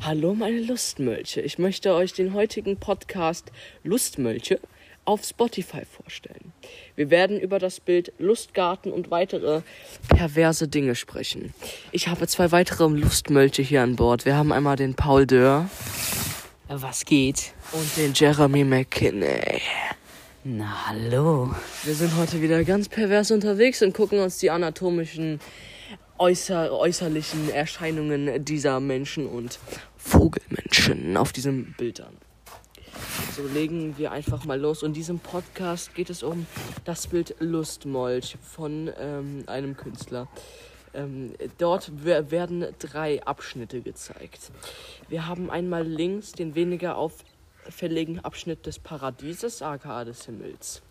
Hallo meine Lustmölche. Ich möchte euch den heutigen Podcast Lustmölche auf Spotify vorstellen. Wir werden über das Bild Lustgarten und weitere perverse Dinge sprechen. Ich habe zwei weitere Lustmölche hier an Bord. Wir haben einmal den Paul Dörr. Was geht? Und den Jeremy McKinney. Na, hallo. Wir sind heute wieder ganz pervers unterwegs und gucken uns die anatomischen äußer äußerlichen Erscheinungen dieser Menschen und Vogelmenschen auf diesem Bild an. So legen wir einfach mal los. In diesem Podcast geht es um das Bild Lustmolch von ähm, einem Künstler. Ähm, dort werden drei Abschnitte gezeigt. Wir haben einmal links den weniger auffälligen Abschnitt des Paradieses, aka des Himmels.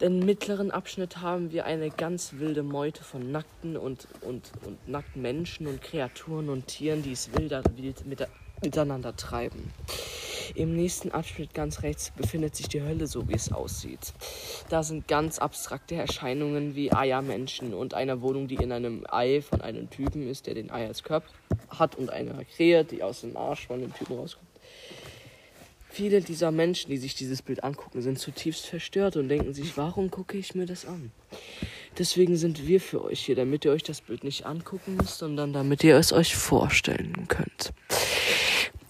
Den mittleren Abschnitt haben wir eine ganz wilde Meute von nackten und, und, und nackten Menschen und Kreaturen und Tieren, die es wilder, wild mit, miteinander treiben. Im nächsten Abschnitt ganz rechts befindet sich die Hölle, so wie es aussieht. Da sind ganz abstrakte Erscheinungen wie Eiermenschen und eine Wohnung, die in einem Ei von einem Typen ist, der den Ei als Körper hat und eine Krähe, die aus dem Arsch von dem Typen rauskommt. Viele dieser Menschen, die sich dieses Bild angucken, sind zutiefst verstört und denken sich, warum gucke ich mir das an? Deswegen sind wir für euch hier, damit ihr euch das Bild nicht angucken müsst, sondern damit ihr es euch vorstellen könnt.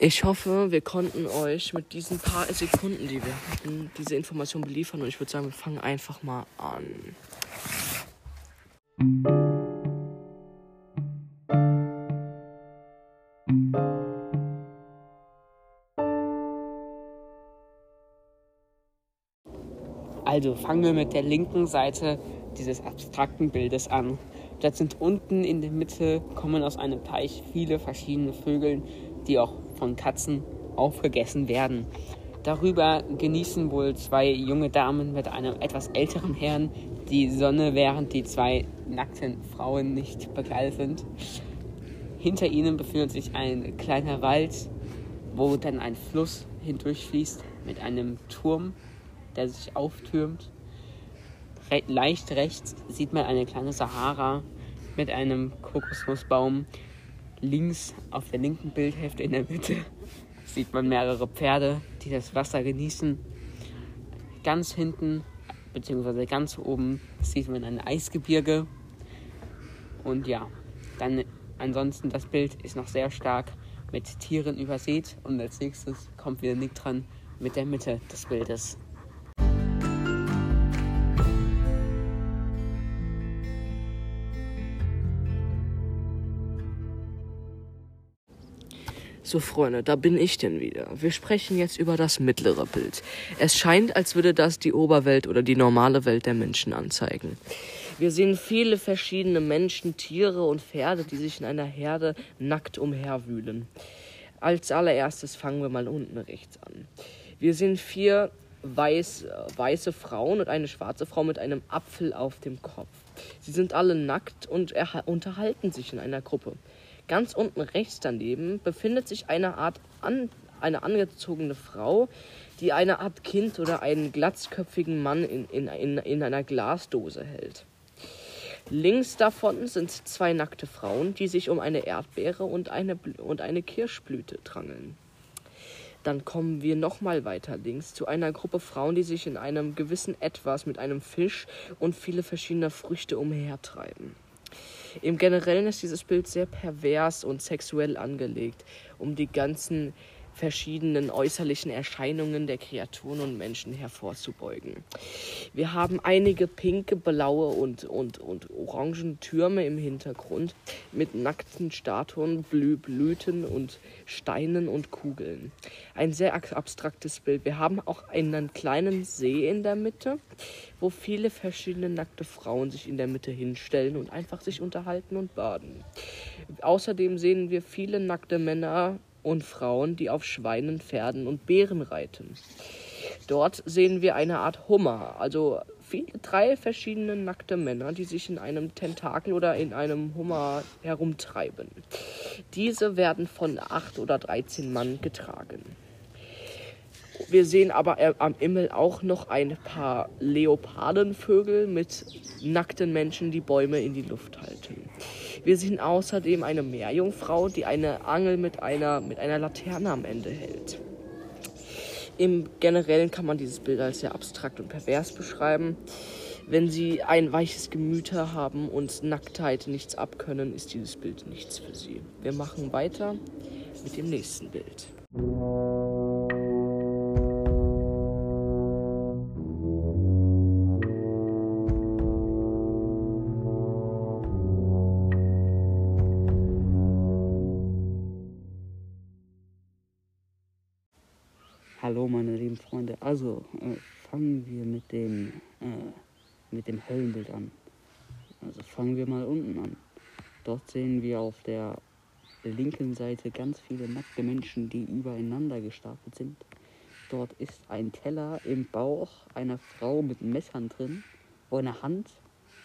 Ich hoffe, wir konnten euch mit diesen paar Sekunden, die wir hatten, diese Information beliefern und ich würde sagen, wir fangen einfach mal an. Also fangen wir mit der linken Seite dieses abstrakten Bildes an. Dort sind unten in der Mitte, kommen aus einem Teich viele verschiedene Vögel, die auch von Katzen aufgegessen werden. Darüber genießen wohl zwei junge Damen mit einem etwas älteren Herrn die Sonne, während die zwei nackten Frauen nicht bekleidet sind. Hinter ihnen befindet sich ein kleiner Wald, wo dann ein Fluss hindurchfließt mit einem Turm, der sich auftürmt. Re leicht rechts sieht man eine kleine Sahara mit einem Kokosnussbaum. Links auf der linken Bildhälfte in der Mitte sieht man mehrere Pferde, die das Wasser genießen. Ganz hinten, beziehungsweise ganz oben, sieht man ein Eisgebirge. Und ja, dann ansonsten das Bild ist noch sehr stark mit Tieren übersät. Und als nächstes kommt wieder Nick dran mit der Mitte des Bildes. So, Freunde, da bin ich denn wieder. Wir sprechen jetzt über das mittlere Bild. Es scheint, als würde das die Oberwelt oder die normale Welt der Menschen anzeigen. Wir sehen viele verschiedene Menschen, Tiere und Pferde, die sich in einer Herde nackt umherwühlen. Als allererstes fangen wir mal unten rechts an. Wir sehen vier weiß, weiße Frauen und eine schwarze Frau mit einem Apfel auf dem Kopf. Sie sind alle nackt und unterhalten sich in einer Gruppe. Ganz unten rechts daneben befindet sich eine Art an, eine angezogene Frau, die eine Art Kind oder einen glatzköpfigen Mann in, in, in, in einer Glasdose hält. Links davon sind zwei nackte Frauen, die sich um eine Erdbeere und eine, und eine Kirschblüte drangeln. Dann kommen wir nochmal weiter links zu einer Gruppe Frauen, die sich in einem gewissen Etwas mit einem Fisch und viele verschiedene Früchte umhertreiben. Im Generellen ist dieses Bild sehr pervers und sexuell angelegt, um die ganzen verschiedenen äußerlichen Erscheinungen der Kreaturen und Menschen hervorzubeugen. Wir haben einige pinke, blaue und, und, und orangen Türme im Hintergrund mit nackten Statuen, Blü Blüten und Steinen und Kugeln. Ein sehr abstraktes Bild. Wir haben auch einen kleinen See in der Mitte, wo viele verschiedene nackte Frauen sich in der Mitte hinstellen und einfach sich unterhalten und baden. Außerdem sehen wir viele nackte Männer und Frauen, die auf Schweinen, Pferden und Bären reiten. Dort sehen wir eine Art Hummer, also viele, drei verschiedene nackte Männer, die sich in einem Tentakel oder in einem Hummer herumtreiben. Diese werden von acht oder dreizehn Mann getragen. Wir sehen aber äh, am Himmel auch noch ein paar Leopardenvögel mit nackten Menschen, die Bäume in die Luft halten. Wir sehen außerdem eine Meerjungfrau, die eine Angel mit einer, mit einer Laterne am Ende hält. Im Generellen kann man dieses Bild als sehr abstrakt und pervers beschreiben. Wenn Sie ein weiches Gemüter haben und Nacktheit nichts abkönnen, ist dieses Bild nichts für Sie. Wir machen weiter mit dem nächsten Bild. Freunde. Also äh, fangen wir mit dem äh, mit dem Höllenbild an. Also fangen wir mal unten an. Dort sehen wir auf der linken Seite ganz viele nackte Menschen, die übereinander gestapelt sind. Dort ist ein Teller im Bauch einer Frau mit Messern drin, wo eine Hand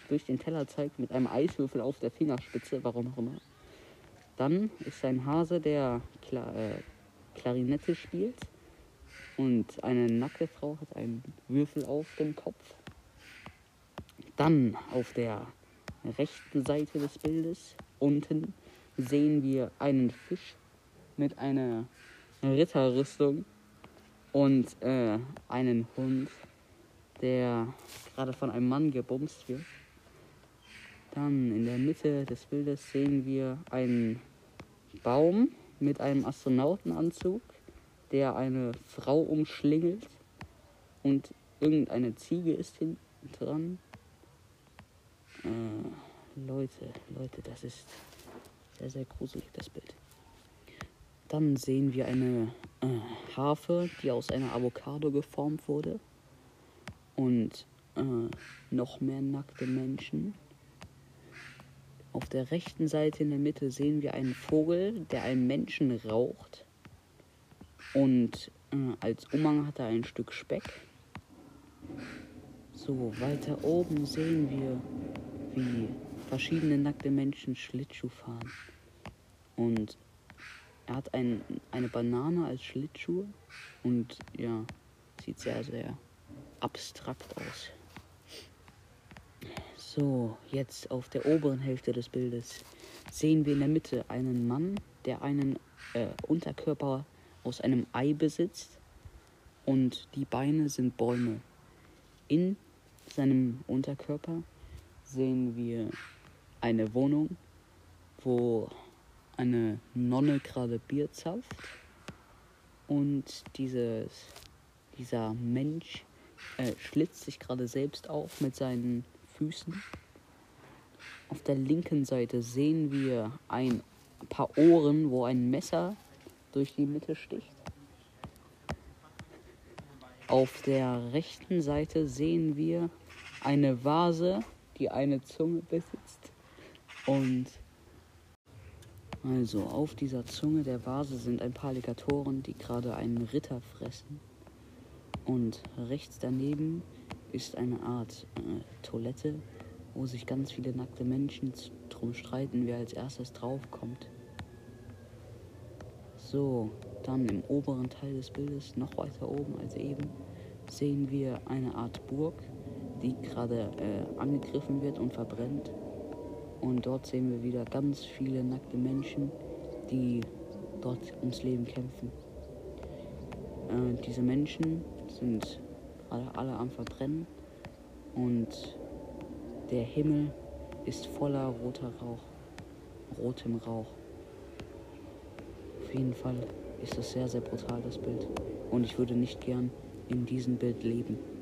durch den Teller zeigt mit einem Eiswürfel auf der Fingerspitze, warum auch immer. Dann ist ein Hase, der Kla äh, Klarinette spielt. Und eine nackte Frau hat einen Würfel auf dem Kopf. Dann auf der rechten Seite des Bildes unten sehen wir einen Fisch mit einer Ritterrüstung und äh, einen Hund, der gerade von einem Mann gebumst wird. Dann in der Mitte des Bildes sehen wir einen Baum mit einem Astronautenanzug, der eine Frau umschlingelt und irgendeine Ziege ist hinten dran. Äh, Leute, Leute, das ist sehr, sehr gruselig, das Bild. Dann sehen wir eine äh, Harfe, die aus einer Avocado geformt wurde. Und äh, noch mehr nackte Menschen. Auf der rechten Seite in der Mitte sehen wir einen Vogel, der einen Menschen raucht. Und äh, als Umhang hat er ein Stück Speck. So, weiter oben sehen wir wie verschiedene nackte Menschen Schlittschuh fahren. Und er hat ein, eine Banane als Schlittschuh und ja, sieht sehr, sehr abstrakt aus. So, jetzt auf der oberen Hälfte des Bildes sehen wir in der Mitte einen Mann, der einen äh, Unterkörper aus einem Ei besitzt und die Beine sind Bäume. In seinem Unterkörper sehen wir eine Wohnung, wo eine Nonne gerade Bier zapft und dieses, dieser Mensch äh, schlitzt sich gerade selbst auf mit seinen Füßen. Auf der linken Seite sehen wir ein paar Ohren, wo ein Messer durch die Mitte sticht. Auf der rechten Seite sehen wir eine Vase die eine Zunge besitzt. Und also auf dieser Zunge der Vase sind ein paar Alligatoren, die gerade einen Ritter fressen. Und rechts daneben ist eine Art äh, Toilette, wo sich ganz viele nackte Menschen drum streiten, wer als erstes draufkommt. So, dann im oberen Teil des Bildes, noch weiter oben als eben, sehen wir eine Art Burg die gerade äh, angegriffen wird und verbrennt. Und dort sehen wir wieder ganz viele nackte Menschen, die dort ums Leben kämpfen. Äh, diese Menschen sind alle, alle am Verbrennen und der Himmel ist voller roter Rauch, rotem Rauch. Jeden Fall ist das sehr, sehr brutal, das Bild. Und ich würde nicht gern in diesem Bild leben.